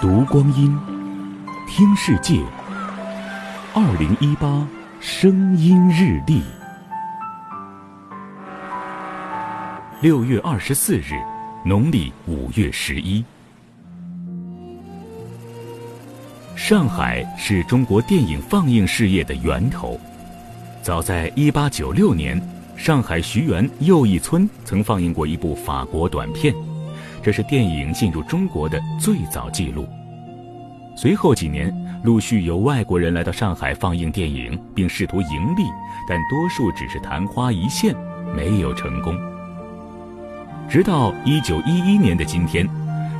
读光阴，听世界。二零一八声音日历，六月二十四日，农历五月十一。上海是中国电影放映事业的源头。早在一八九六年，上海徐园又一村曾放映过一部法国短片。这是电影进入中国的最早记录。随后几年，陆续有外国人来到上海放映电影，并试图盈利，但多数只是昙花一现，没有成功。直到一九一一年的今天，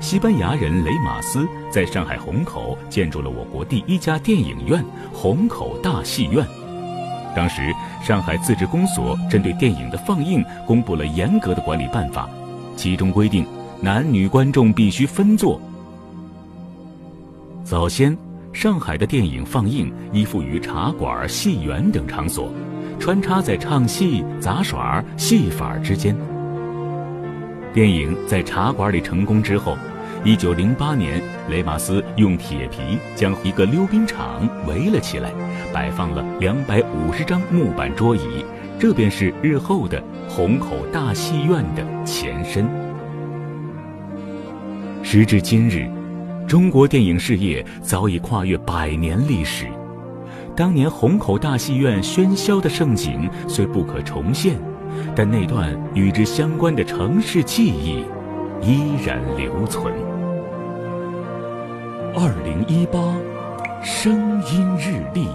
西班牙人雷马斯在上海虹口建筑了我国第一家电影院——虹口大戏院。当时，上海自治公所针对电影的放映公布了严格的管理办法，其中规定。男女观众必须分坐。早先，上海的电影放映依附于茶馆、戏园等场所，穿插在唱戏、杂耍、戏法之间。电影在茶馆里成功之后，一九零八年，雷马斯用铁皮将一个溜冰场围了起来，摆放了两百五十张木板桌椅，这便是日后的虹口大戏院的前身。时至今日，中国电影事业早已跨越百年历史。当年虹口大戏院喧嚣的盛景虽不可重现，但那段与之相关的城市记忆依然留存。二零一八，声音日历。